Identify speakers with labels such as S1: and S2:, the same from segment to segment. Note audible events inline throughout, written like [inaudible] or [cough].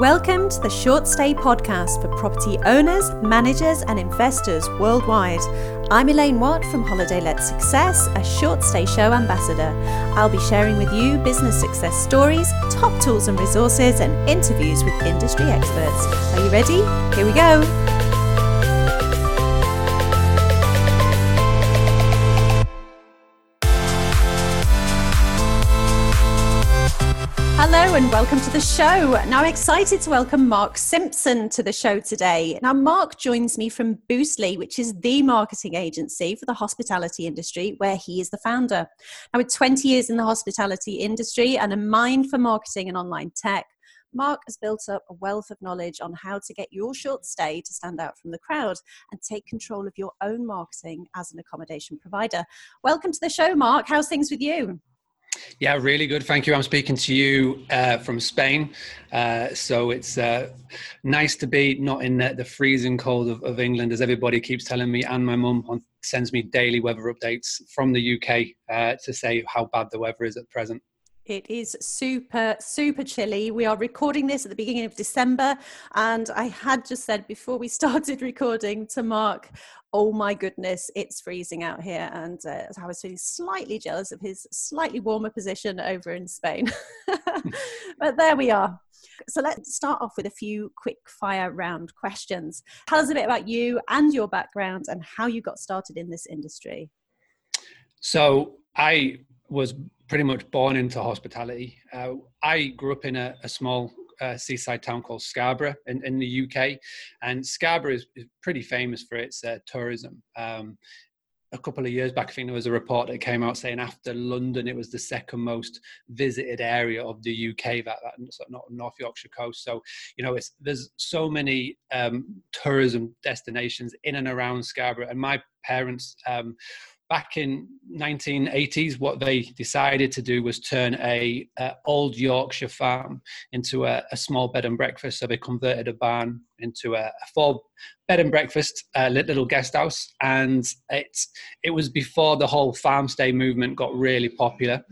S1: Welcome to the Short Stay podcast for property owners, managers, and investors worldwide. I'm Elaine Watt from Holiday Let Success, a short stay show ambassador. I'll be sharing with you business success stories, top tools and resources, and interviews with industry experts. Are you ready? Here we go. And welcome to the show. Now, I'm excited to welcome Mark Simpson to the show today. Now, Mark joins me from Boostly, which is the marketing agency for the hospitality industry, where he is the founder. Now, with 20 years in the hospitality industry and a mind for marketing and online tech, Mark has built up a wealth of knowledge on how to get your short stay to stand out from the crowd and take control of your own marketing as an accommodation provider. Welcome to the show, Mark. How's things with you?
S2: Yeah, really good. Thank you. I'm speaking to you uh, from Spain. Uh, so it's uh, nice to be not in the, the freezing cold of, of, England, as everybody keeps telling me, and my mum sends me daily weather updates from the UK uh, to say how bad the weather is at present.
S1: It is super, super chilly. We are recording this at the beginning of December. And I had just said before we [laughs] started recording to Mark, oh my goodness, it's freezing out here. And uh, I was feeling slightly jealous of his slightly warmer position over in Spain. [laughs] but there we are. So let's start off with a few quick fire round questions. Tell us a bit about you and your background and how you got started in this industry.
S2: So I was pretty much born into hospitality. Uh, I grew up in a, a small uh, seaside town called Scarborough in, in the UK, and Scarborough is, is pretty famous for its uh, tourism. Um, a couple of years back, I think there was a report that came out saying after London, it was the second most visited area of the UK, that, that not North Yorkshire coast. So, you know, there's so many um, tourism destinations in and around Scarborough. And my parents um, back in 1980s what they decided to do was turn a, a old yorkshire farm into a, a, small bed and breakfast. So they converted a barn into a, a four bed and breakfast uh, little guest house and it, it was before the whole farm stay movement got really popular.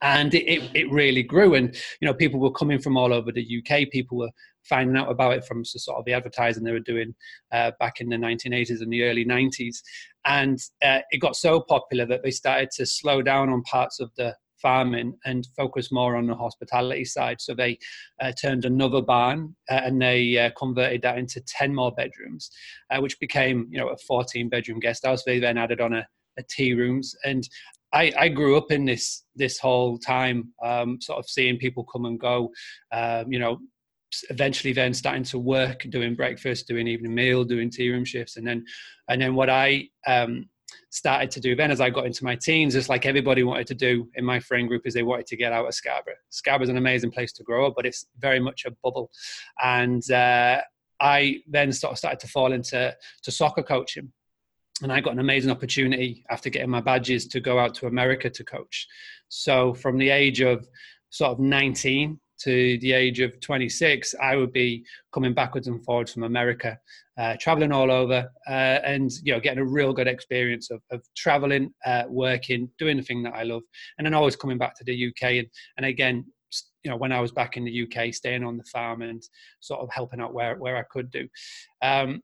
S2: And it, it, it really grew and you know people were coming from all over the uk people were finding out about it from sort of the advertising they were doing uh, back in the 1980s and the early 90s. And uh, it got so popular that they started to slow down on parts of the farming and focus more on the hospitality side. So they uh, turned another barn uh, and they uh, converted that into 10 more bedrooms, uh, which became, you know, a 14 bedroom guest house. They then added on a, a tea rooms. And I, I, grew up in this this whole time, um, sort of seeing people come and go. Um, you know, eventually then starting to work doing breakfast doing evening meal doing tea room shifts and then and then what i um, started to do then as i got into my teens just like everybody wanted to do in my friend group is they wanted to get out of scarborough. Scarborough is an amazing place to grow up but it's very much a bubble. And uh, i then sort of started to fall into to soccer coaching. And I got an amazing opportunity after getting my badges to go out to America to coach. So from the age of sort of 19 to the age of 26, I would be coming backwards and forwards from America, uh, traveling all over, uh, and you know, getting a real good experience of, of traveling, uh, working, doing the thing that I love, and then always coming back to the UK. And, and again, you know, when I was back in the UK, staying on the farm and sort of helping out where where I could do. Um,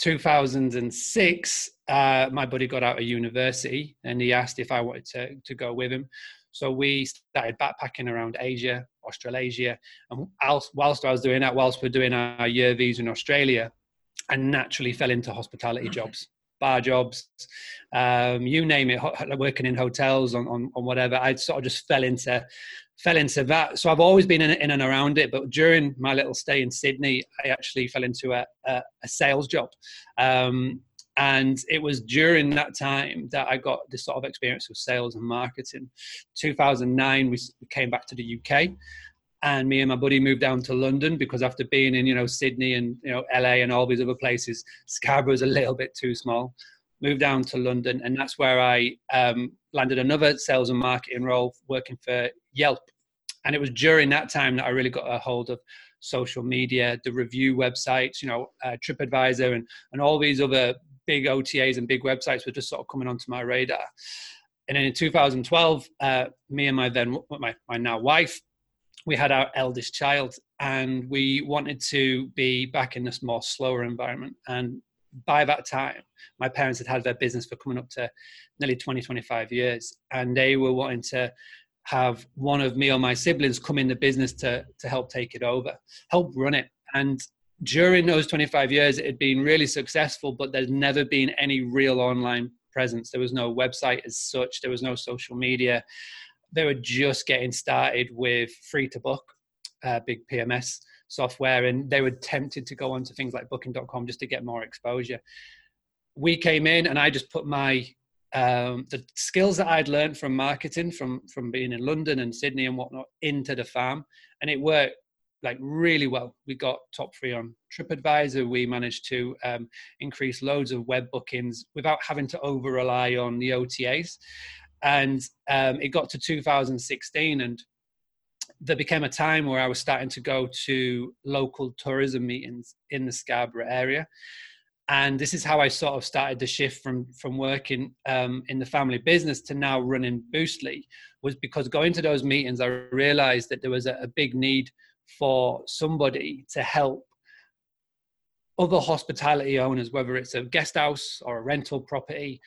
S2: 2006, uh, my buddy got out of university and he asked if I wanted to, to go with him. So we started backpacking around Asia, Australasia, and whilst I was doing that, whilst we're doing our year visa in Australia, I naturally fell into hospitality jobs, bar jobs, um, you name it, working in hotels on, on, on whatever. I sort of just fell into fell into that. So I've always been in, in, and around it, but during my little stay in Sydney, I actually fell into a, a, a sales job. Um, and it was during that time that I got this sort of experience with sales and marketing. 2009, we came back to the UK, and me and my buddy moved down to London because after being in, you know, Sydney and you know LA and all these other places, Scarborough was a little bit too small. Moved down to London, and that's where I um, landed another sales and marketing role working for Yelp. And it was during that time that I really got a hold of social media, the review websites, you know, uh, TripAdvisor, and and all these other big OTAs and big websites were just sort of coming onto my radar. And then in 2012, uh, me and my then my, my now wife, we had our eldest child and we wanted to be back in this more slower environment and by that time my parents had had their business for coming up to nearly 20 25 years and they were wanting to have one of me or my siblings come in the business to to help take it over help run it and during those 25 years it had been really successful but there's never been any real online presence. There was no website as such. There was no social media. They were just getting started with free to book uh, big pms software and they were tempted to go onto things like booking.com just to get more exposure. We came in and i just put my um, the skills that i'd learned from marketing from from being in london and sydney and whatnot into the farm and it worked like really well. We got top three on tripadvisor. We managed to um, increase loads of web bookings without having to over rely on the otas and um, it got to 2016 and there became a time where I was starting to go to local tourism meetings in the Scarborough area. And this is how I sort of started the shift from from working um, in the family business to now running Boostly was because going to those meetings, I realized that there was a, a big need for somebody to help other hospitality owners, whether it's a guest house or a rental property,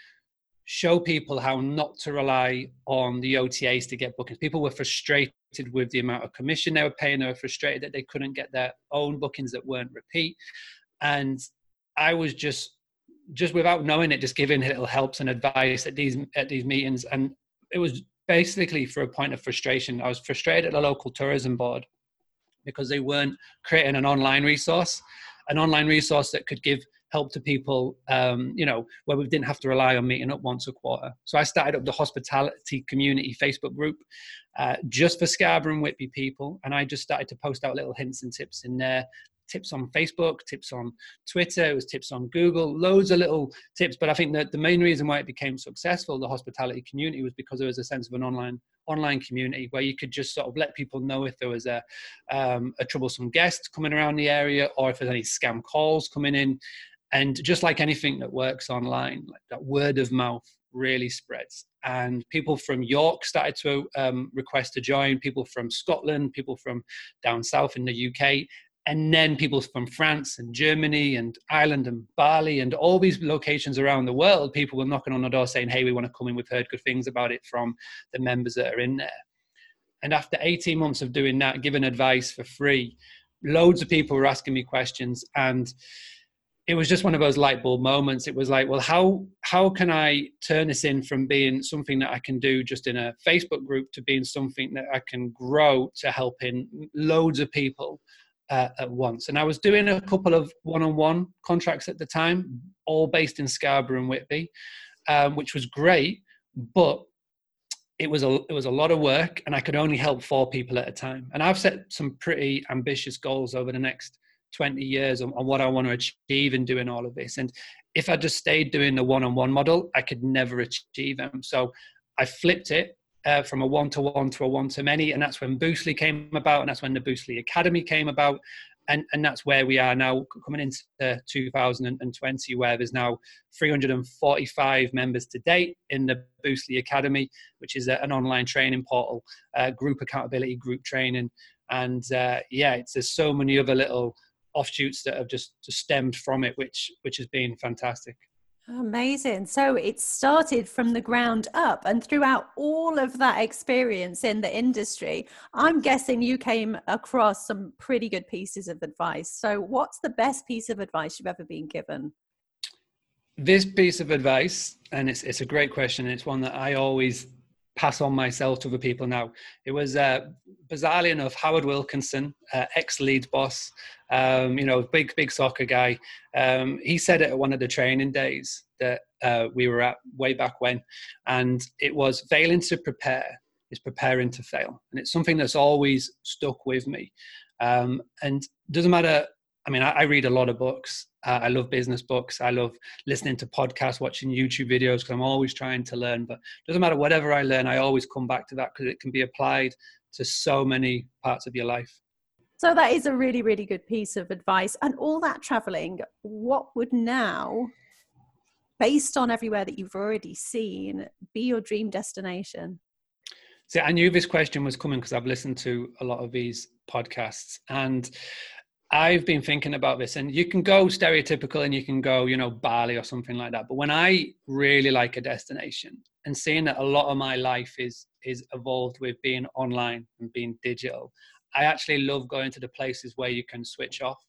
S2: show people how not to rely on the OTAs to get bookings. People were frustrated with the amount of commission they were paying. They were frustrated that they couldn't get their own bookings that weren't repeat. And I was just, just without knowing it, just giving little helps and advice at these at these meetings. And it was basically for a point of frustration. I was frustrated at the local tourism board because they weren't creating an online resource, an online resource that could give help to people, um, you know, where we didn't have to rely on meeting up once a quarter. So I started up the hospitality community Facebook group uh, just for Scarborough and Whitby people. And I just started to post out little hints and tips in there tips on Facebook, tips on Twitter, it was tips on Google, loads of little tips. But I think that the main reason why it became successful, the hospitality community, was because there was a sense of an online online community where you could just sort of let people know if there was a um, a troublesome guest coming around the area or if there's any scam calls coming in and just like anything that works online, like that word of mouth really spreads. And people from York started to um, request to join, people from Scotland, people from down south in the UK, and then people from France and Germany and Ireland and Bali and all these locations around the world. People were knocking on the door saying, Hey, we want to come in. We've heard good things about it from the members that are in there. And after 18 months of doing that, giving advice for free, loads of people were asking me questions. And it was just one of those light bulb moments it was like well how how can i turn this in from being something that i can do just in a facebook group to being something that i can grow to helping loads of people uh, at once and i was doing a couple of one-on-one contracts at the time all based in scarborough and whitby um, which was great but it was a it was a lot of work and i could only help four people at a time and i've set some pretty ambitious goals over the next 20 years on, on what I want to achieve in doing all of this. And if I just stayed doing the one on one model, I could never achieve them. So I flipped it uh, from a one to one to a one to many. And that's when Boostly came about. And that's when the Boostly Academy came about. And, and that's where we are now coming into 2020, where there's now 345 members to date in the Boostly Academy, which is a, an online training portal, uh, group accountability, group training. And uh, yeah, it's, there's so many other little offshoots that have just, just stemmed from it, which which has been fantastic.
S1: Amazing. So it started from the ground up, and throughout all of that experience in the industry, I'm guessing you came across some pretty good pieces of advice. So, what's the best piece of advice you've ever been given?
S2: This piece of advice, and it's, it's a great question, it's one that I always pass on myself to other people now. It was uh, bizarrely enough Howard Wilkinson, uh, ex Leeds boss, um, you know, big big soccer guy. Um, he said it at one of the training days that uh, we were at way back when, and it was failing to prepare is preparing to fail, and it's something that's always stuck with me. Um, and doesn't matter. I mean, I, I read a lot of books. Uh, I love business books. I love listening to podcasts, watching YouTube videos because I'm always trying to learn. But doesn't matter whatever I learn, I always come back to that because it can be applied to so many parts of your life.
S1: So that is a really, really good piece of advice. And all that traveling, what would now, based on everywhere that you've already seen, be your dream destination?
S2: See, I knew this question was coming because I've listened to a lot of these podcasts and I've been thinking about this, and you can go stereotypical and you can go, you know, Bali or something like that. But when I really like a destination and seeing that a lot of my life is is evolved with being online and being digital, I actually love going to the places where you can switch off,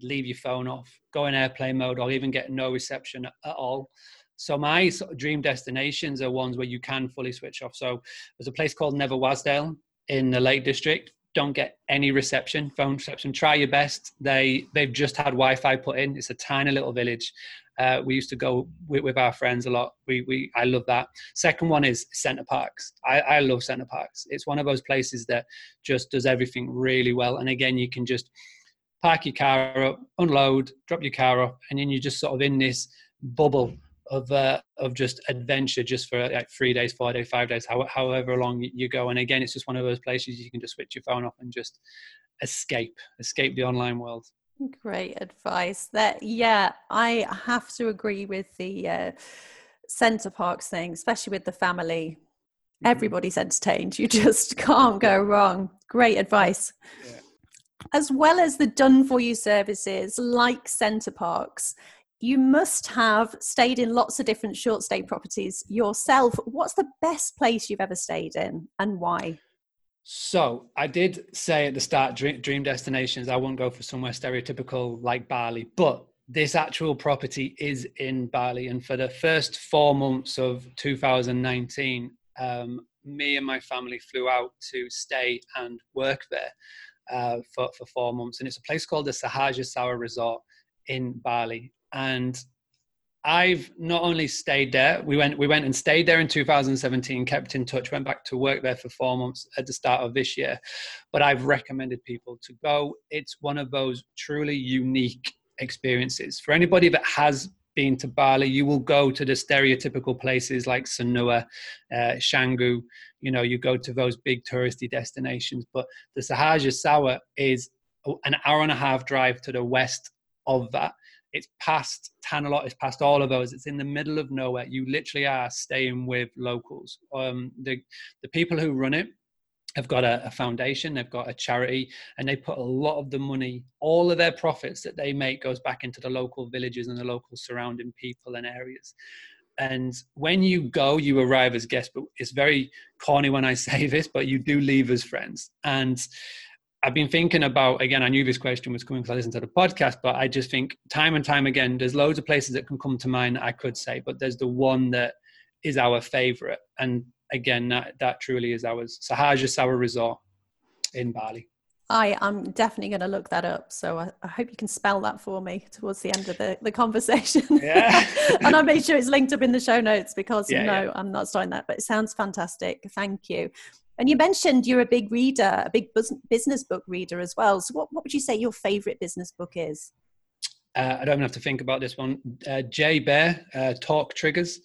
S2: leave your phone off, go in airplane mode, or even get no reception at all. So my sort of dream destinations are ones where you can fully switch off. So there's a place called Nether Wasdale in the Lake District don't get any reception, phone reception. Try your best. They they've just had Wi-Fi put in. It's a tiny little village. Uh, we used to go with, with, our friends a lot. We we I love that. Second one is Center Parcs. I, I love Center Parcs. It's one of those places that just does everything really well. And again, you can just park your car up, unload, drop your car off, and then you're just sort of in this bubble of uh, of just adventure just for like three days, four days, five days, how, however long you go. And again, it's just one of those places you can just switch your phone off and just escape, escape the online world.
S1: Great advice. That yeah, I have to agree with the uh, Center Parcs thing, especially with the family. Mm-hmm. Everybody's entertained. You [laughs] just can't go wrong. Great advice. Yeah. As well as the done for you services like Center Parcs, you must have stayed in lots of different short stay properties yourself. What's the best place you've ever stayed in and why?
S2: So I did say at the start, dream, dream destinations. I won't go for somewhere stereotypical like Bali, but this actual property is in Bali. And for the first four months of 2019, um, me and my family flew out to stay and work there uh, for, for four months. And it's a place called the Sahaja Sawa Resort in Bali and I've not only stayed there. We went we went and stayed there in 2017. Kept in touch. Went back to work there for four months at the start of this year. But I've recommended people to go. It's one of those truly unique experiences for anybody that has been to Bali. You will go to the stereotypical places like Sanur, uh, Canggu. You know, you go to those big touristy destinations. But the Sahaja Sawa is an hour and a half drive to the west of that it's past Tanah it's past all of those. It's in the middle of nowhere. You literally are staying with locals. Um, the the people who run it have got a, a, foundation, they've got a charity, and they put a lot of the money, all of their profits that they make goes back into the local villages and the local surrounding people and areas. And when you go, you arrive as guests, but it's very corny when I [laughs] say this, but you do leave as friends. And I've been thinking about again. I knew this question was coming because I listened to the podcast, but I just think time and time again, there's loads of places that can come to mind. I could say, but there's the one that is our favorite, and again, that that truly is ours. Sahaja Sawa Resort in Bali.
S1: I am definitely going to look that up. So I, I, hope you can spell that for me towards the end of the, the conversation. [laughs] Yeah. [laughs] and I'll make sure it's linked up in the show notes because yeah, no, yeah. I'm not starting that, but it sounds fantastic. Thank you. And you mentioned you're a big reader, a big business book reader as well. So, what, what would you say your favorite business book is?
S2: Uh, I don't even have to think about this one. Uh, Jay Baer, uh, Talk Triggers.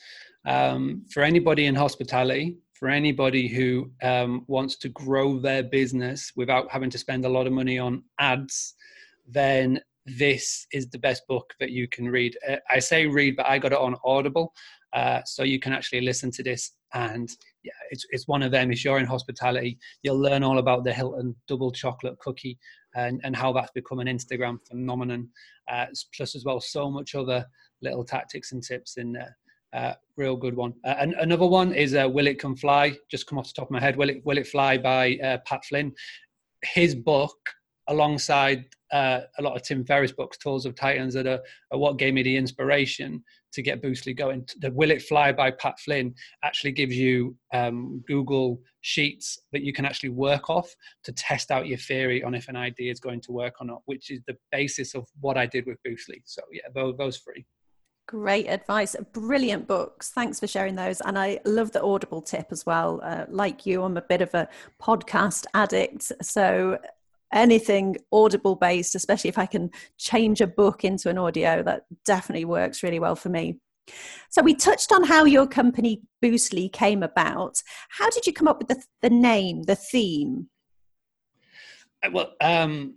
S2: Um, for anybody in hospitality, for anybody who um, wants to grow their business without having to spend a lot of money on ads, then this is the best book that you can read. Uh, I say read, but I got it on Audible. Uh, so you can actually listen to this and yeah, it's it's one of them. If you're in hospitality, you'll learn all about the Hilton double chocolate cookie and and how that's become an Instagram phenomenon. Uh, plus, as well, so much other little tactics and tips in there. Uh, real good one. Uh, and another one is uh, "Will It Can Fly?" Just come off the top of my head. "Will It Will It Fly?" by uh, Pat Flynn. His book, alongside uh, a lot of Tim Ferriss books, Tools of Titans, that are, are what gave me the inspiration to get Boostly going. The Will It Fly by Pat Flynn actually gives you um, Google Sheets that you can actually work off to test out your theory on if an idea is going to work or not, which is the basis of what I did with Boostly. So yeah, those, those three.
S1: Great advice. Brilliant books. Thanks for sharing those. And I love the Audible tip as well. Uh, like you, I'm a bit of a podcast addict. So anything audible based, especially if I can change a book into an audio, that definitely works really well for me. So we touched on how your company Boostly came about. How did you come up with the, the name, the theme?
S2: Uh, well, um,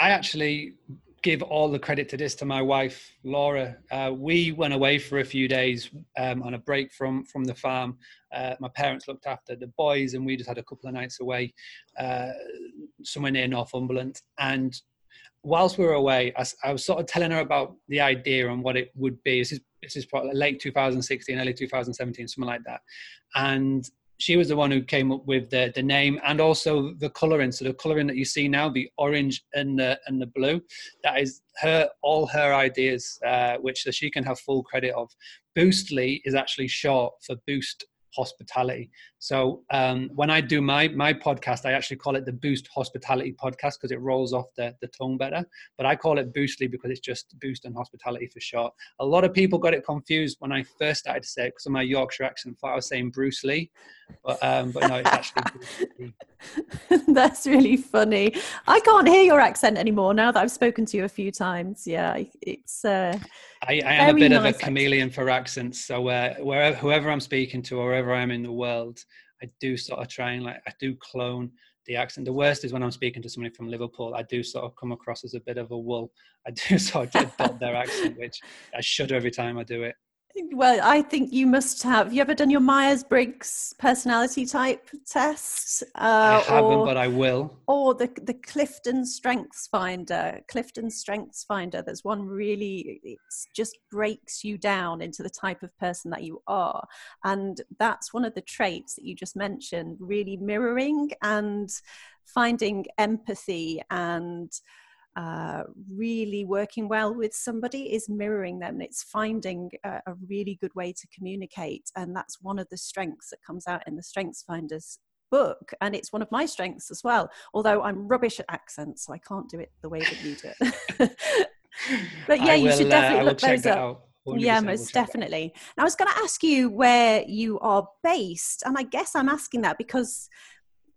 S2: I actually give all the credit to this to my wife Laura. Uh, we went away for a few days um, on a break from from the farm. Uh, my parents looked after the boys, and we just had a couple of nights away uh, somewhere near Northumberland. And whilst we were away, I, I, was sort of telling her about the idea and what it would be. This is this is probably late 2016, early 2017, something like that. And she was the one who came up with the, the name and also the coloring. So the coloring that you see now, the orange and the and the blue, that is her all her ideas, uh, which she can have full credit of. Boostly is actually short for boost hospitality. So um, when I do my my podcast, I actually call it the Boost Hospitality Podcast because it rolls off the, the tongue better. But I call it Boostly because it's just Boost and Hospitality for short. A lot of people got it confused when I first started to say it because of my Yorkshire accent. Thought I was saying Bruce Lee, but um, but no, it's actually. [laughs]
S1: That's really funny. I can't hear your accent anymore now that I've spoken to you a few times. Yeah, it's. Uh,
S2: I, I am a bit nice of a chameleon accent. for accents. So uh, wherever whoever I'm speaking to, or wherever I am in the world, I do sort of try and like I do clone the accent. The worst is when I'm speaking to somebody from Liverpool. I do sort of come across as a bit of a wool. I do [laughs] sort of adopt their accent, which I shudder every time I do it.
S1: Well, I think you must have. Have you ever done your Myers Briggs personality type test?
S2: Uh, I haven't, or, but I will.
S1: Or the the Clifton Strengths Finder. Clifton Strengths Finder. There's one really. It just breaks you down into the type of person that you are, and that's one of the traits that you just mentioned. Really mirroring and finding empathy and uh, really working well with somebody is mirroring them. It's finding a, a, really good way to communicate. And that's one of the strengths that comes out in the Strengths Finders book. And it's one of my strengths as well, although I'm rubbish at accents, so I can't do it the way that you do it. [laughs] but yeah, will, you should uh, definitely uh, look those up. Yeah, most definitely. I was going to ask you where you are based, and I guess I'm asking that because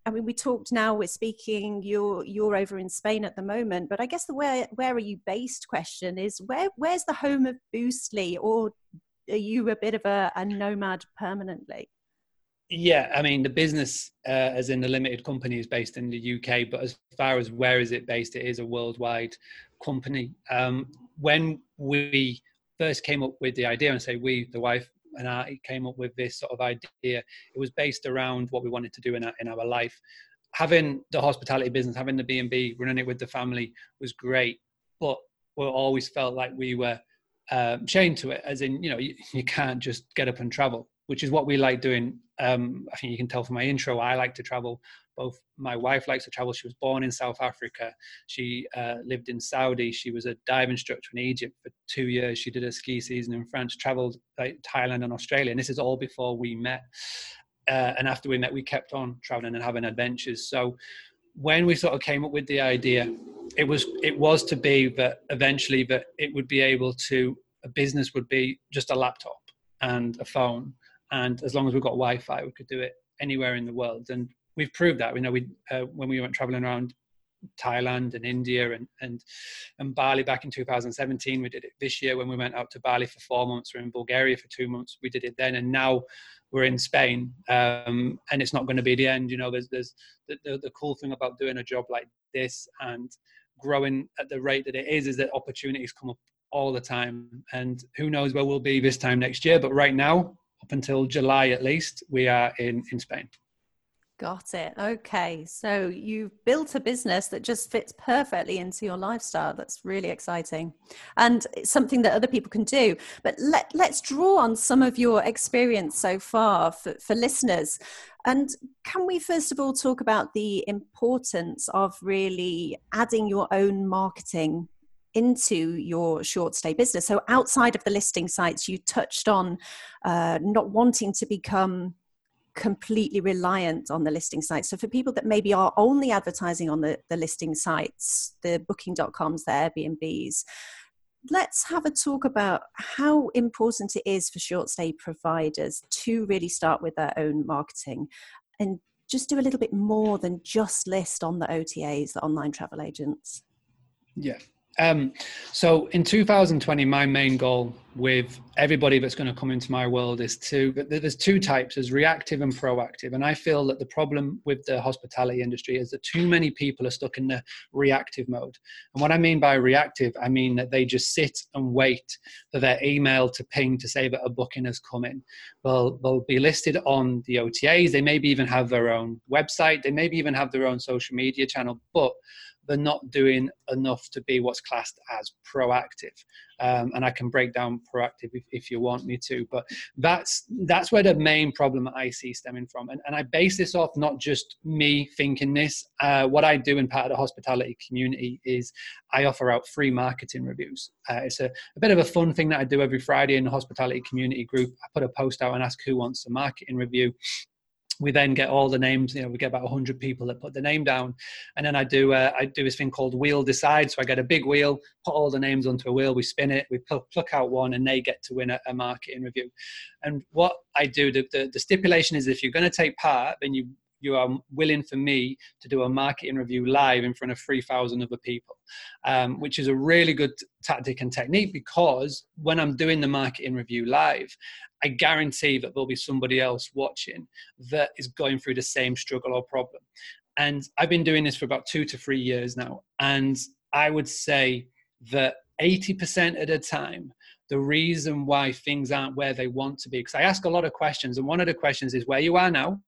S1: I mean, we talked now. We're speaking. You're you're over in Spain at the moment, but I guess the where where are you based question is where where's the home of Boostly, or are you a bit of a, a nomad permanently?
S2: Yeah, I mean the business, uh, as in the limited company, is based in the UK, but as far as where is it based, it is a worldwide company. Um, when we first came up with the idea, and say we, the wife, and I came up with this sort of idea. It was based around what we wanted to do in our, in our life. Having the hospitality business, having the B and B, running it with the family was great, but we always felt like we were um, chained to it. As in, you know, you, [laughs] you can't just get up and travel, which is what we like doing. Um, I think you can tell from my intro. I like to travel both my wife likes to travel. She was born in South Africa. She uh, lived in Saudi. She was a dive instructor in Egypt for two years. She did a ski season in France, traveled like Thailand and Australia. And this is all before we met. Uh, and after we met, we kept on traveling and having adventures. So when we sort of came up with the idea, it was it was to be that eventually that it would be able to a business would be just a laptop and a phone, and as long as we've got Wi-Fi, we could do it anywhere in the world. And we've proved that. We know we uh, when we went traveling around Thailand and India and, and and Bali back in 2017. We did it this year when we went out to Bali for four months. We're in Bulgaria for two months. We did it then, and now we're in Spain. Um, and it's not going to be the end. You know, there's there's the, the, the cool thing about doing a job like this and growing at the rate that it is is that opportunities come up all the time. And who knows where we'll be this time next year? But right now, up until July at least, we are in in Spain.
S1: Got it. Okay. So you've built a business that just fits perfectly into your lifestyle. That's really exciting. And it's something that other people can do. But let, let's draw on some of your experience so far for, for listeners. And can we first of all talk about the importance of really adding your own marketing into your short stay business? So, outside of the listing sites, you touched on uh, not wanting to become completely reliant on the listing sites. So for people that maybe are only advertising on the, the listing sites, the booking.coms, the Airbnbs, let's have a talk about how important it is for short stay providers to really start with their own marketing and just do a little bit more than just list on the OTAs, the online travel agents.
S2: Yeah. Um, so in 2020, my main goal with everybody that's going to come into my world is to there's two types there's reactive and proactive. And i feel that the problem with the hospitality industry is that too many people are stuck in the reactive mode. And what i mean by reactive i mean that they just sit and wait for their email to ping to say that a booking has come in. Well they'll be listed on the otas they maybe even have their own website they maybe even have their own social media channel but they're not doing enough to be what's classed as proactive. Um, and I can break down proactive if, if, you want me to. But that's that's where the main problem I see stemming from. And, and I base this off not just me thinking this. Uh, what I do in part of the hospitality community is I offer out free marketing reviews. Uh, it's a, a bit of a fun thing that I do every Friday in the hospitality community group. I put a post out and ask who wants a marketing review we then get all the names you know we get about 100 people that put the name down. And then i do uh, i do this thing called wheel decide. So i get a big wheel put all the names onto a wheel we spin it we pluck, pluck out one and they get to win a, a marketing review. And what i do the, the, the stipulation is if you're going to take part then you you are willing for me to do a marketing review live in front of 3,000 other people, um, which is a really good tactic and technique because when I'm doing the marketing review live, I guarantee that there'll be somebody else watching that is going through the same struggle or problem. And I've been doing this for about two to three years now. And I would say that 80% of the time, the reason why things aren't where they want to be, because I ask a lot of questions, and one of the questions is where you are now,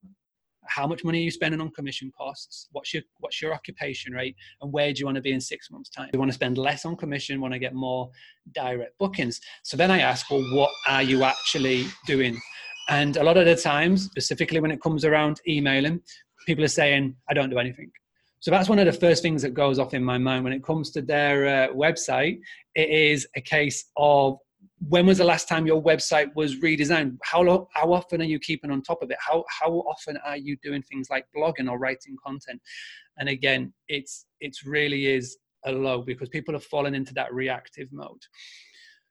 S2: how much money are you spending on commission costs? What's your what's your occupation rate? And where do you want to be in six months time? You want to spend less on commission want to get more direct bookings? So then i ask well what are you actually doing? And a lot of the times specifically when it comes around emailing people are saying i don't do anything. So that's one of the first things that goes off in my mind when it comes to their uh, website. It is a case of when was the last time your website was redesigned? How how often are you keeping on top of it? How how often are you doing things like blogging or writing content? And again it's it's really is a low because people have fallen into that reactive mode.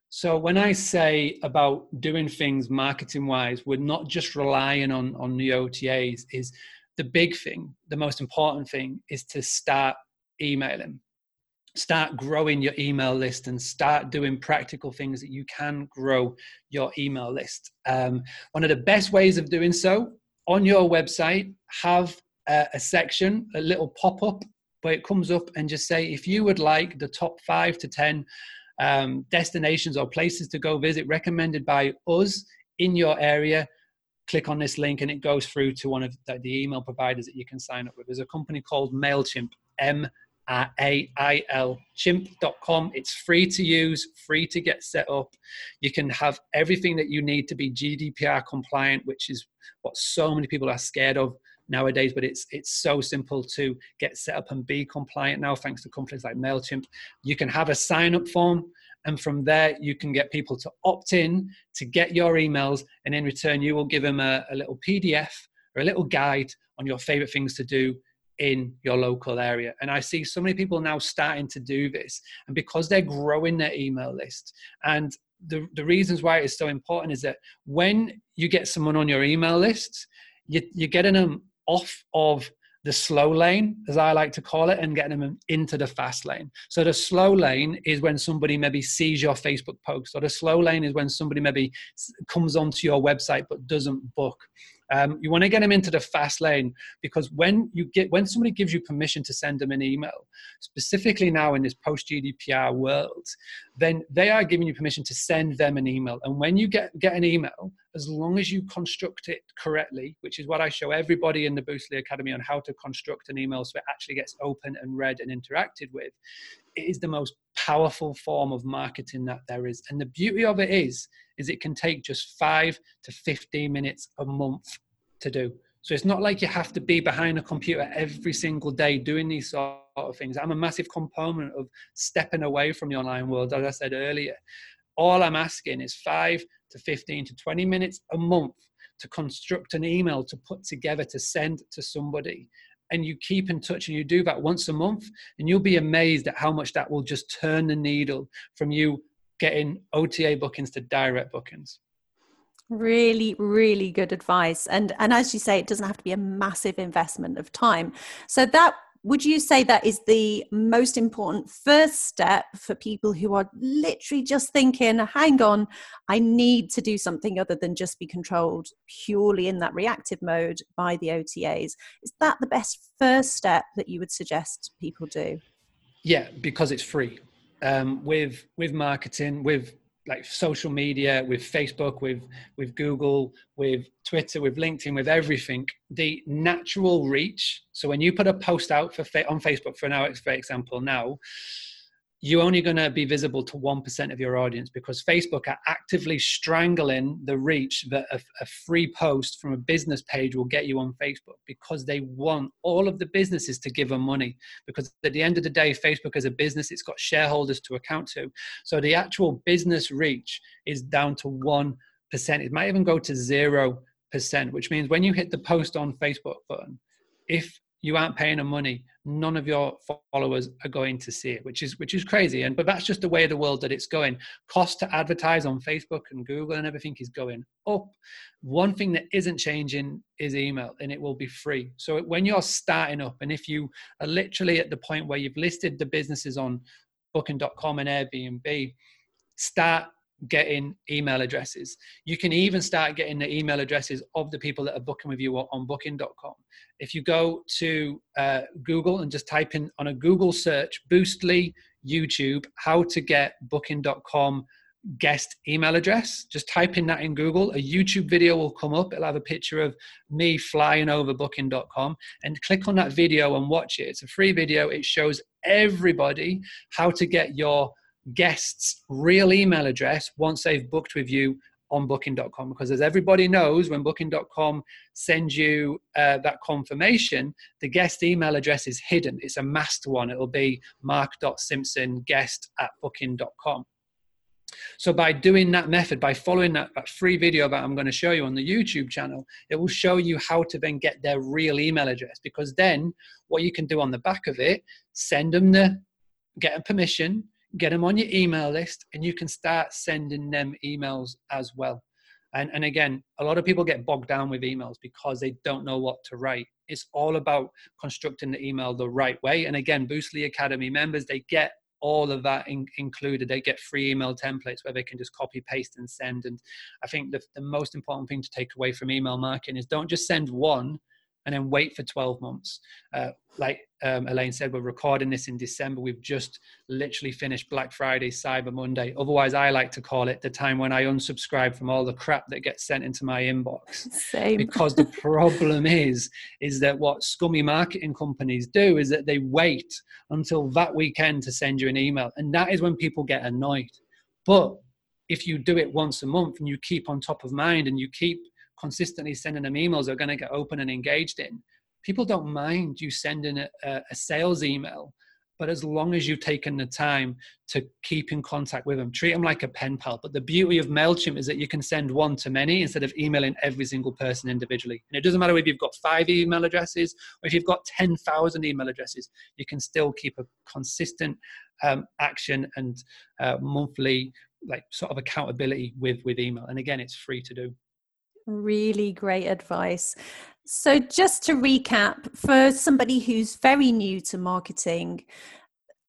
S2: So when i say about doing things marketing wise we're not just relying on on the otas is the big thing the most important thing is to start emailing start growing your email list and start doing practical things that you can grow your email list. Um, one of the best ways of doing so on your website, have a, a section, a little pop up where it comes up and just say, if you would like the top five to 10 um, destinations or places to go visit recommended by us in your area, click on this link and it goes through to one of the, the email providers that you can sign up with. There's a company called MailChimp, M at ailchimp.com. It's free to use, free to get set up. You can have everything that you need to be GDPR compliant, which is what so many people are scared of nowadays but it's it's so simple to get set up and be compliant now thanks to companies like mailchimp you can have a sign up form and from there you can get people to opt in to get your emails and in return you will give them a, a little pdf or a little guide on your favorite things to do in your local area. And I see so many people now starting to do this. And because they're growing their email list, and the, the reasons why it is so important is that when you get someone on your email list, you, you're getting them off of the slow lane, as I like to call it, and getting them into the fast lane. So the slow lane is when somebody maybe sees your Facebook post, or the slow lane is when somebody maybe comes onto your website but doesn't book. Um, you want to get them into the fast lane because when you get when somebody gives you permission to send them an email, specifically now in this post GDPR world, then they are giving you permission to send them an email. And when you get get an email, as long as you construct it correctly, which is what I show everybody in the Boostly Academy on how to construct an email so it actually gets open and read and interacted with, it is the most powerful form of marketing that there is. And the beauty of it is, is it can take just five to 15 minutes a month to do. So it's not like you have to be behind a computer every single day doing these sort of things. I'm a massive component of stepping away from the online world, as I said earlier. All I'm asking is five to 15 to 20 minutes a month to construct an email to put together to send to somebody. And you keep in touch and you do that once a month and you'll be amazed at how much that will just turn the needle from you getting OTA bookings to direct bookings.
S1: Really really good advice. And and as you say it doesn't have to be a massive investment of time. So that would you say that is the most important first step for people who are literally just thinking, hang on, I need to do something other than just be controlled purely in that reactive mode by the OTAs? Is that the best first step that you would suggest people do?
S2: Yeah, because it's free. Um, with with marketing, with like social media with facebook with with google with twitter with linkedin with everything the natural reach. So when you put a post out for on facebook for now for example now you're only going to be visible to 1% of your audience because Facebook are actively strangling the reach that a, a, free post from a business page will get you on Facebook because they want all of the businesses to give them money. Because at the end of the day, Facebook is a business, it's got shareholders to account to. So the actual business reach is down to 1%. It might even go to 0%, which means when you hit the post on Facebook button, if you aren't paying them money. None of your followers are going to see it which is which is crazy. And but that's just the way the world that it's going. Cost to advertise on facebook and google and everything is going up. One thing that isn't changing is email and it will be free. So when you're starting up and if you are literally at the point where you've listed the businesses on booking.com and airbnb start getting email addresses. You can even start getting the email addresses of the people that are booking with you on booking.com. If you go to uh, Google and just type in on a Google search, Boostly YouTube, how to get booking.com guest email address. Just type in that in Google. A YouTube video will come up. It'll have a picture of me flying over booking.com and click on that video and watch it. It's a free video. It shows everybody how to get your guest's real email address once they've booked with you on booking.com because as everybody knows when booking.com sends you uh, that confirmation the guest email address is hidden. It's a masked one. It'll be mark.simpson guest at booking.com so by doing that method by following that, that free video that i'm going to show you on the youtube channel it will show you how to then get their real email address because then what you can do on the back of it send them the get them permission get them on your email list and you can start sending them emails as well. And, and again a lot of people get bogged down with emails because they don't know what to write. It's all about constructing the email the right way. And again boostly academy members they get all of that in, included. They get free email templates where they can just copy paste and send. And i think the, the most important thing to take away from email marketing is don't just send one and then wait for 12 months. Uh, like um, Elaine said, we're recording this in December. We've just literally finished Black Friday, Cyber Monday. Otherwise, I like to call it the time when I unsubscribe from all the crap that gets sent into my inbox.
S1: Same.
S2: Because the [laughs] problem is, is that what scummy marketing companies do is that they wait until that weekend to send you an email, and that is when people get annoyed. But if you do it once a month and you keep on top of mind and you keep consistently sending them emails are going to get open and engaged in. People don't mind you sending a, a, sales email but as long as you've taken the time to keep in contact with them treat them like a pen pal. But the beauty of mailchimp is that you can send one to many instead of emailing every single person individually. And it doesn't matter if you've got five email addresses or if you've got 10,000 email addresses you can still keep a consistent um, action and uh, monthly like sort of accountability with with email. And again it's free to do
S1: Really great advice. So, just to recap, for somebody who's very new to marketing,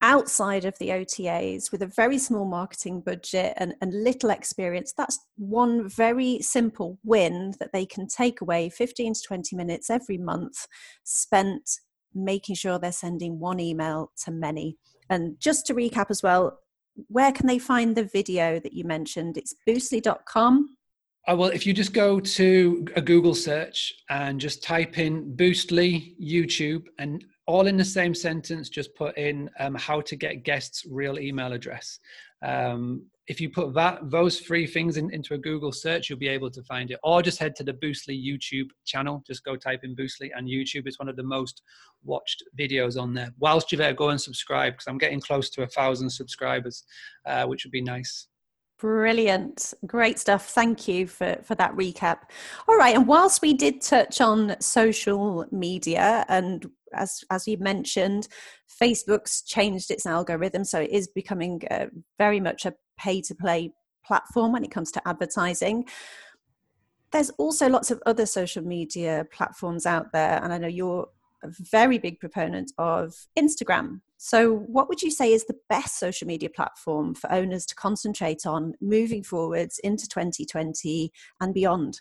S1: outside of the OTAs with a very small marketing budget and, and, little experience, that's one very simple win that they can take away 15 to 20 minutes every month spent making sure they're sending one email to many. And just to recap as well, where can they find the video that you mentioned? It's boostly.com
S2: well, if you just go to a Google search and just type in Boostly YouTube and all in the same sentence, just put in um, how to get guests' real email address. Um, if you put that those three things in, into a Google search, you'll be able to find it. Or just head to the Boostly YouTube channel. Just go type in Boostly and YouTube. It's one of the most watched videos on there. Whilst you're there, go and subscribe because I'm getting close to a thousand subscribers, uh, which would be nice.
S1: Brilliant. Great stuff. Thank you for, for that recap. All right. And whilst we did touch on social media, and as, as you mentioned, Facebook's changed its algorithm. So it is becoming uh, very much a pay to play platform when it comes to advertising. There's also lots of other social media platforms out there. And I know you're a very big proponent of Instagram. So, what would you say is the best social media platform for owners to concentrate on moving forwards into 2020 and beyond?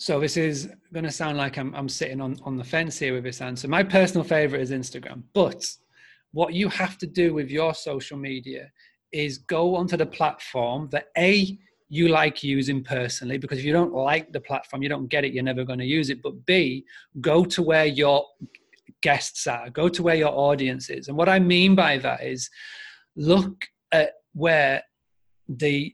S2: So this is going to sound like I'm, I'm sitting on, on the fence here with this answer. My personal favorite is Instagram. But what you have to do with your social media is go onto the platform that A, you like using personally, because if you don't like the platform, you don't get it, you're never going to use it. But B, go to where your guests are, go to where your audience is. And what I mean by that is look at where the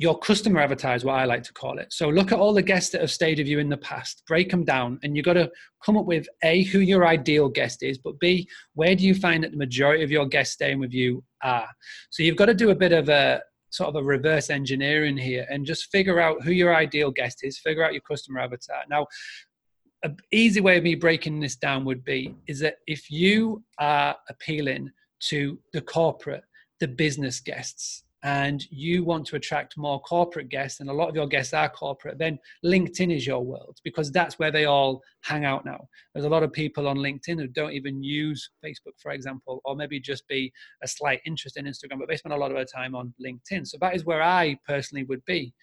S2: your customer is what I like to call it. So look at all the guests that have stayed with you in the past, break them down, and you've got to come up with A, who your ideal guest is, but B, where do you find that the majority of your guests staying with you are? So you've got to do a bit of a sort of a reverse engineering here and just figure out who your ideal guest is, figure out your customer avatar. Now, an easy way of me breaking this down would be is that if you are appealing to the corporate, the business guests, and you want to attract more corporate guests, and a lot of your guests are corporate, then LinkedIn is your world because that's where they all hang out now. There's a lot of people on LinkedIn who don't even use Facebook, for example, or maybe just be a slight interest in Instagram, but they spend a lot of their time on LinkedIn. So that is where I personally would be.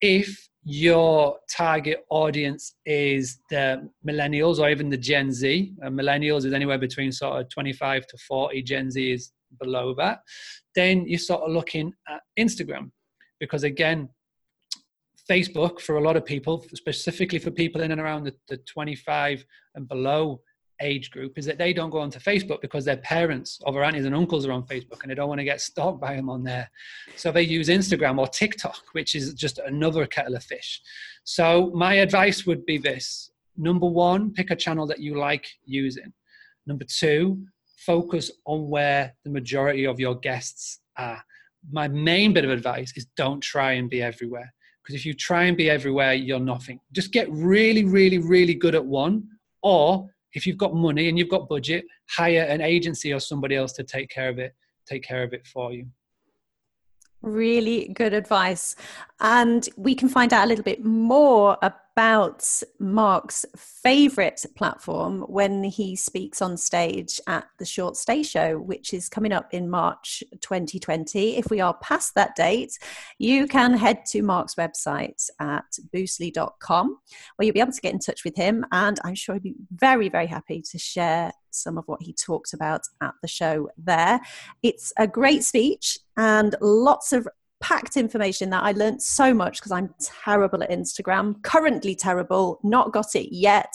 S2: If your target audience is the millennials or even the Gen Z, uh, millennials is anywhere between sort of 25 to 40, Gen Z is below that, then you start looking at Instagram. Because again, Facebook, for a lot of people, specifically for people in and around the, the 25 and below age group, is that they don't go onto Facebook because their parents or their aunties and uncles are on Facebook and they don't want to get stalked by them on there. So they use Instagram or TikTok, which is just another kettle of fish. So my advice would be this number one, pick a channel that you like using. Number two, focus on where the majority of your guests are. My main bit of advice is don't try and be everywhere. Because if you try and be everywhere, you're nothing. Just get really, really, really good at one. Or if you've got money and you've got budget, hire an agency or somebody else to take care of it, take care of it for you.
S1: Really good advice. And we can find out a little bit more about Mark's favorite platform when he speaks on stage at the Short Stay Show, which is coming up in March 2020. If we are past that date, you can head to Mark's website at boostly.com where you'll be able to get in touch with him. And I'm sure he'd be very, very happy to share some of what he talked about at the show there. It's a great speech and lots of packed information that I learned so much because I'm terrible at Instagram, currently terrible, not got it yet.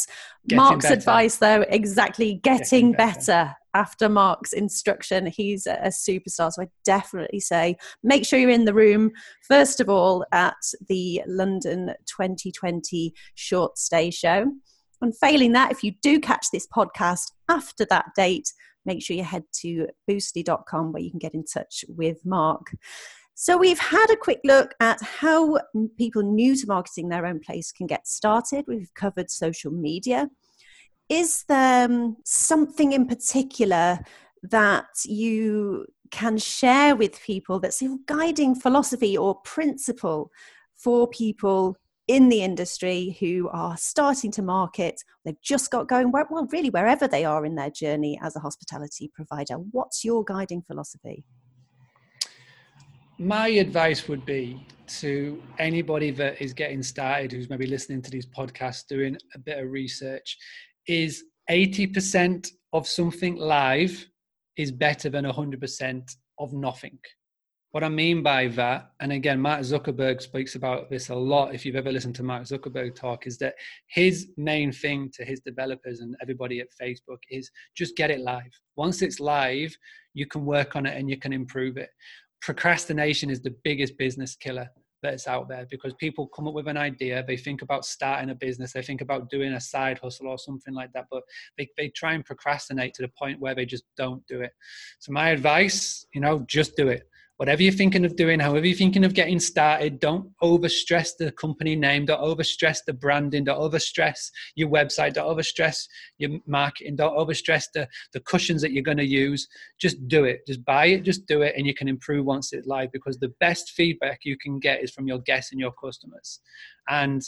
S1: Getting Mark's better. advice, though, exactly getting, getting better. better. after Mark's instruction. He's a, a superstar. So I definitely say make sure you're in the room, first of all, at the London 2020 short stay show. And failing that, if you do catch this podcast after that date, make sure you head to boostly.com where you can get in touch with Mark. So, we've had a quick look at how people new to marketing their own place can get started. We've covered social media. Is there um, something in particular that you can share with people that's a guiding philosophy or principle for people in the industry who are starting to market? They've just got going, well, really, wherever they are in their journey as a hospitality provider. What's your guiding philosophy?
S2: My advice would be to anybody that is getting started who's maybe listening to these podcasts doing a bit of research is 80% of something live is better than 100% of nothing. What i mean by that and again mark zuckerberg speaks about this a lot if you've ever listened to mark zuckerberg talk is that his main thing to his developers and everybody at facebook is just get it live. Once it's live you can work on it and you can improve it procrastination is the biggest business killer that's out there because people come up with an idea they think about starting a business they think about doing a side hustle or something like that but they, they try and procrastinate to the point where they just don't do it. So my advice you know just do it whatever you're thinking of doing, however you're thinking of getting started, don't overstress the company name, don't overstress the branding, don't overstress your website, don't overstress your marketing, don't overstress the, the cushions that you're going to use. Just do it. Just buy it, just do it, and you can improve once it's live because the best feedback you can get is from your guests and your customers. And,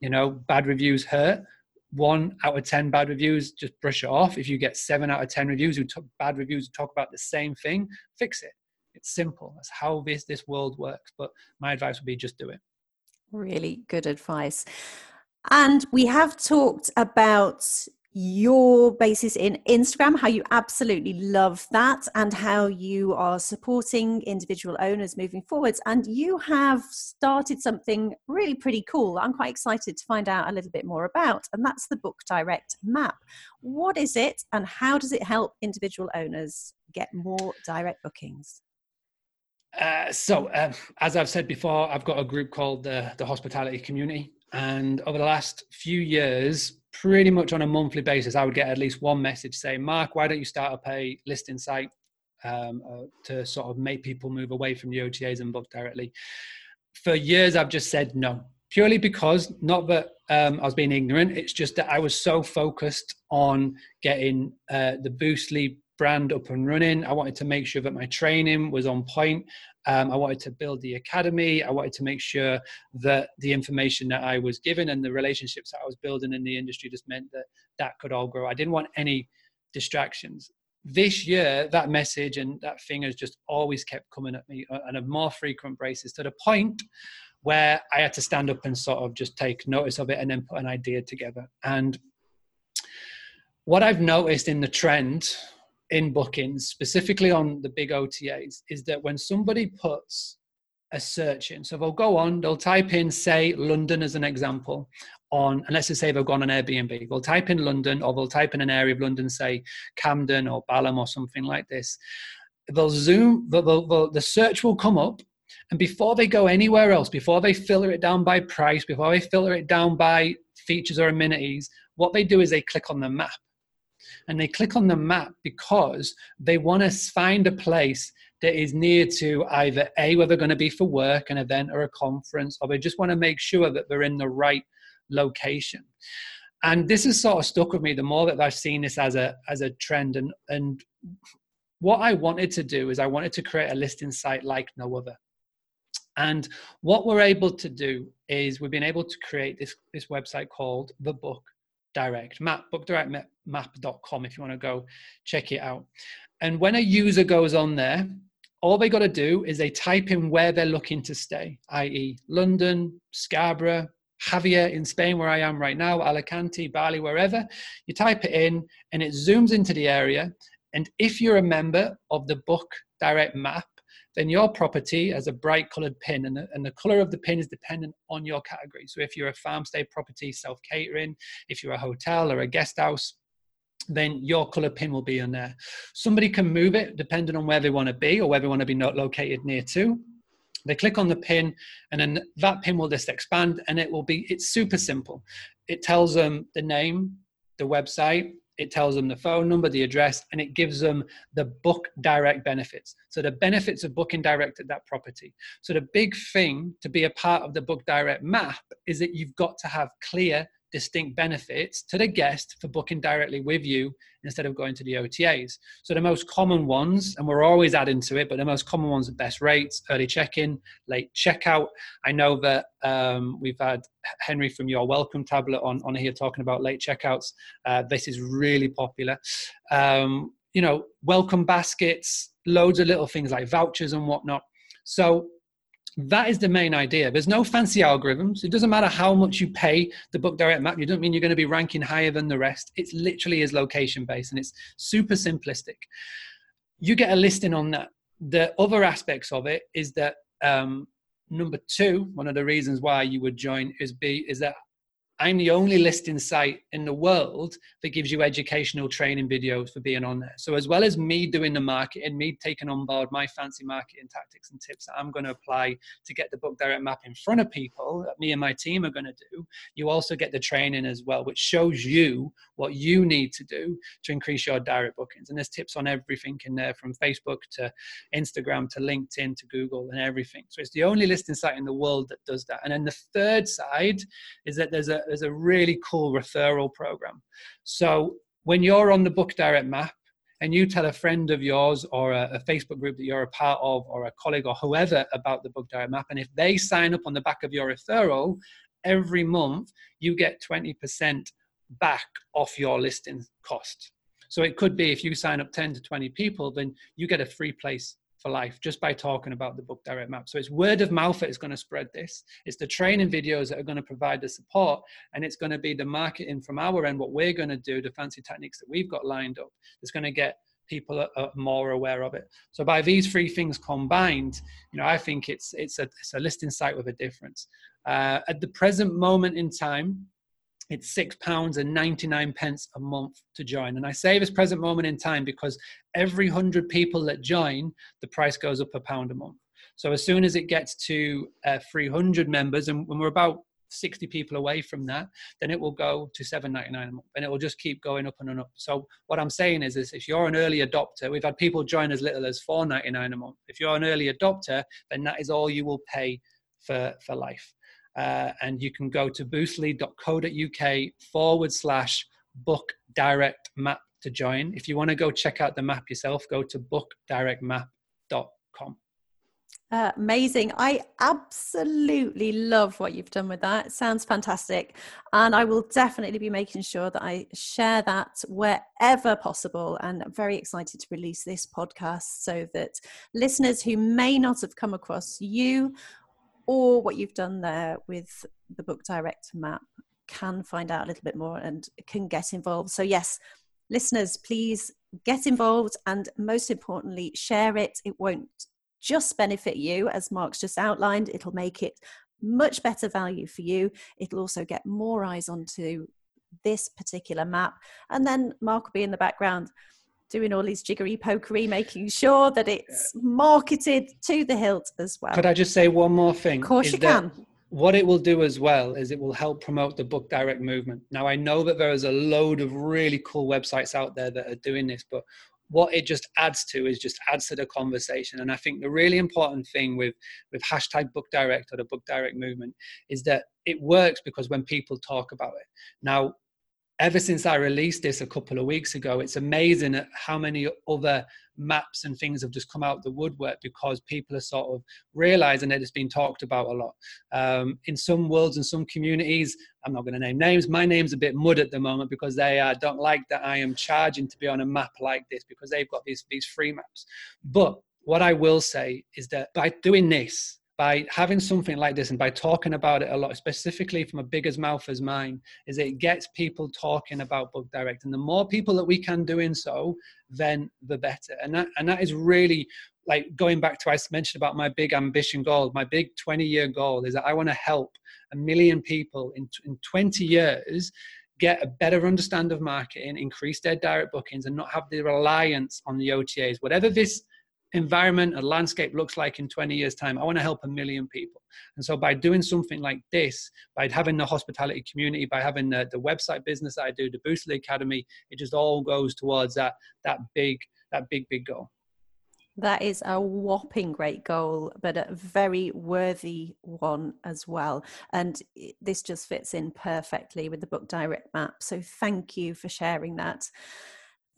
S2: you know, bad reviews hurt, one out of 10 bad reviews, just brush it off. If you get seven out of 10 reviews who took bad reviews talk about the same thing, fix it. It's simple. That's how this, this world works. But my advice would be just do it.
S1: Really good advice. And we have talked about your basis in Instagram, how you absolutely love that, and how you are supporting individual owners moving forwards. And you have started something really pretty cool. I'm quite excited to find out a little bit more about, and that's the Book Direct map. What is it, and how does it help individual owners get more direct bookings?
S2: Uh, so, um, as I've said before, I've got a group called the, the Hospitality Community. And over the last few years, pretty much on a monthly basis, I would get at least one message saying, Mark, why don't you start up a listing site um, uh, to sort of make people move away from the OTAs and book directly? For years, I've just said no, purely because not that um, I was being ignorant, it's just that I was so focused on getting uh, the Boostly brand up and running. I wanted to make sure that my training was on point. Um, I wanted to build the academy. I wanted to make sure that the information that I was given and the relationships that I was building in the industry just meant that that could all grow. I didn't want any distractions. This year, that message and that thing has just always kept coming at me on a more frequent basis to the point where I had to stand up and sort of just take notice of it and then put an idea together. And what I've noticed in the trend in bookings, specifically on the big OTAs, is that when somebody puts a search in, so they'll go on, they'll type in, say, London as an example, on, and let's just say they've gone on Airbnb, they'll type in London or they'll type in an area of London, say Camden or Balham or something like this. They'll zoom, they'll, they'll, the search will come up, and before they go anywhere else, before they filter it down by price, before they filter it down by features or amenities, what they do is they click on the map and they click on the map because they want to find a place that is near to either a where they're going to be for work an event or a conference or they just want to make sure that they're in the right location. And this has sort of stuck with me the more that i've seen this as a as a trend. And and what i wanted to do is i wanted to create a listing site like no other. And what we're able to do is we've been able to create this this website called the book direct map bookdirectmap.com if you want to go check it out. And when a user goes on there all they got to do is they type in where they're looking to stay i.e london scarborough Jávea in spain where i am right now alicante bali wherever you type it in and it zooms into the area. And if you're a member of the book direct map then your property has a bright colored pin and the, and the color of the pin is dependent on your category. So if you're a farm stay property, self catering, if you're a hotel or a guest house, then your color pin will be on there. Somebody can move it depending on where they want to be or where they want to be not located near to. They click on the pin and then that pin will just expand and it will be, it's super simple. It tells them the name, the website, it tells them the phone number, the address, and it gives them the book direct benefits. So the benefits of booking direct at that property. So the big thing to be a part of the book direct map is that you've got to have clear distinct benefits to the guest for booking directly with you instead of going to the OTAs. So the most common ones, and we're always adding to it, but the most common ones are best rates, early check-in, late checkout. I know that um, we've had Henry from Your Welcome tablet on, on here talking about late checkouts. Uh, this is really popular. Um, you know, welcome baskets, loads of little things like vouchers and whatnot. So that is the main idea. There's no fancy algorithms. It doesn't matter how much you pay the book direct map. You don't mean you're going to be ranking higher than the rest. It's literally is location based and it's super simplistic. You get a listing on that. The other aspects of it is that um, number two, one of the reasons why you would join is be is that I'm the only listing site in the world that gives you educational training videos for being on there. So as well as me doing the marketing, me taking on board my fancy marketing tactics and tips that I'm going to apply to get the book direct map in front of people that me and my team are going to do, you also get the training as well, which shows you what you need to do to increase your direct bookings. And there's tips on everything in there from Facebook to Instagram to LinkedIn to Google and everything. So it's the only listing site in the world that does that. And then the third side is that there's a there's a really cool referral program. So when you're on the Book Direct map and you tell a friend of yours or a, a, Facebook group that you're a part of or a colleague or whoever about the Book Direct map, and if they sign up on the back of your referral, every month you get 20% back off your listing cost. So it could be if you sign up 10 to 20 people, then you get a free place for life just by talking about the book direct map. So it's word of mouth that is going to spread this. It's the training videos that are going to provide the support, and it's going to be the marketing from our end, what we're going to do, the fancy techniques that we've got lined up, that's going to get people are, more aware of it. So by these three things combined, you know, I think it's it's a it's a listing site with a difference. Uh, at the present moment in time, it's six pounds and 99 pence a month to join. And I say this present moment in time because every hundred people that join, the price goes up a pound a month. So as soon as it gets to uh, 300 members, and when we're about 60 people away from that, then it will go to 7.99 a month, and it will just keep going up and up. So what I'm saying is, is if you're an early adopter, we've had people join as little as 4.99 a month. If you're an early adopter, then that is all you will pay for for life. Uh, and you can go to boostly.co.uk forward slash book direct map to join. If you want to go check out the map yourself, go to bookdirectmap.com.
S1: Uh, amazing. I absolutely love what you've done with that. It sounds fantastic. And I will definitely be making sure that I share that wherever possible. And I'm very excited to release this podcast so that listeners who may not have come across you or what you've done there with the book direct map can find out a little bit more and can get involved. So, yes, listeners, please get involved and most importantly, share it. It won't just benefit you, as Mark's just outlined, it'll make it much better value for you. It'll also get more eyes onto this particular map. And then Mark will be in the background doing all these jiggery pokery, making sure that it's marketed to the hilt as well.
S2: Could I just say one more thing?
S1: Of course, you can.
S2: What it will do as well is it will help promote the book direct movement. Now, I know that there is a load of really cool websites out there that are doing this, but what it just adds to is just adds to the conversation. And I think the really important thing with with hashtag book direct or the book direct movement is that it works because when people talk about it. Now, ever since I released this a couple of weeks ago, it's amazing at how many other maps and things have just come out the woodwork because people are sort of realizing that it's been talked about a lot. Um, in some worlds and some communities, I'm not going to name names. My name's a bit mud at the moment because they uh, don't like that I am charging to be on a map like this because they've got these these free maps. But what I will say is that by doing this, by having something like this and by talking about it a lot, specifically from a big as mouth as mine, is it gets people talking about book direct. And the more people that we can do in so, then the better. And that and that is really like going back to I mentioned about my big ambition goal, my big 20 year goal is that I want to help a million people in, in 20 years get a better understanding of marketing, increase their direct bookings, and not have the reliance on the OTAs. Whatever this environment a landscape looks like in 20 years time i want to help a million people and so by doing something like this by having the hospitality community by having the, the website business that i do the boostly academy it just all goes towards that that big that big big goal
S1: that is a whopping great goal, but a very worthy one as well. And this just fits in perfectly with the book direct map. So thank you for sharing that.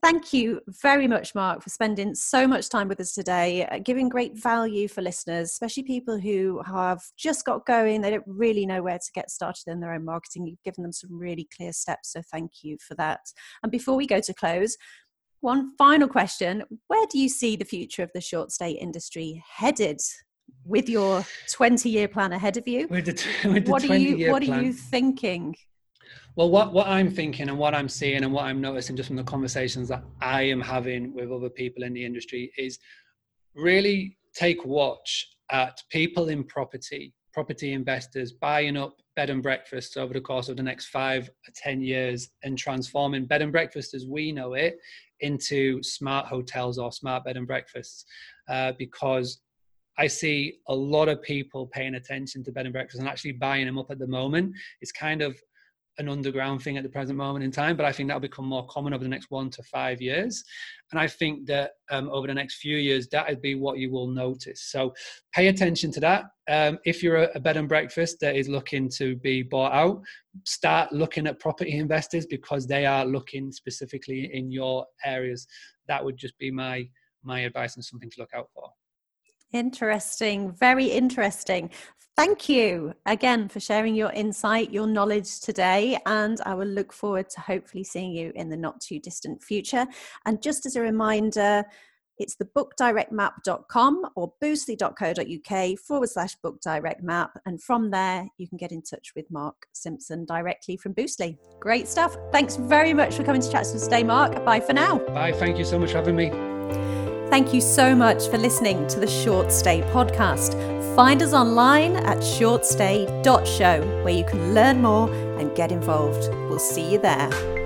S1: Thank you very much, Mark, for spending so much time with us today, uh, giving great value for listeners, especially people who have just got going. They don't really know where to get started in their own marketing. You've given them some really clear steps. So thank you for that. And before we go to close, one final question Where do you see the future of the short stay industry headed? With your 20 year plan ahead of you,
S2: with the, with the
S1: what, are you, what are you thinking?
S2: Well, what, what I'm thinking and what I'm seeing and what I'm noticing just from the conversations that I am having with other people in the industry is really take watch at people in property, property investors buying up bed and breakfasts over the course of the next five or 10 years and transforming bed and breakfast as we know it into smart hotels or smart bed and breakfasts. Uh, because I see a lot of people paying attention to bed and breakfast and actually buying them up at the moment. It's kind of an underground thing at the present moment in time, but I think that'll become more common over the next one to five years. And I think that um, over the next few years, that would be what you will notice. So pay attention to that. Um, if you're a, a bed and breakfast that is looking to be bought out, start looking at property investors because they are looking specifically in your areas. That would just be my my advice and something to look out for.
S1: Interesting, very interesting. Thank you again for sharing your insight, your knowledge today, and I will look forward to hopefully seeing you in the not too distant future. And just as a reminder, it's the bookdirectmap.com or boostly.co.uk forward slash bookdirectmap. And from there, you can get in touch with Mark Simpson directly from Boostly. Great stuff. Thanks very much for coming to chat us today, Mark. Bye for now.
S2: Bye. Thank you so much for having me.
S1: Thank you so much for listening to the Short Stay podcast. Find us online at shortstay.show where you can learn more and get involved. We'll see you there.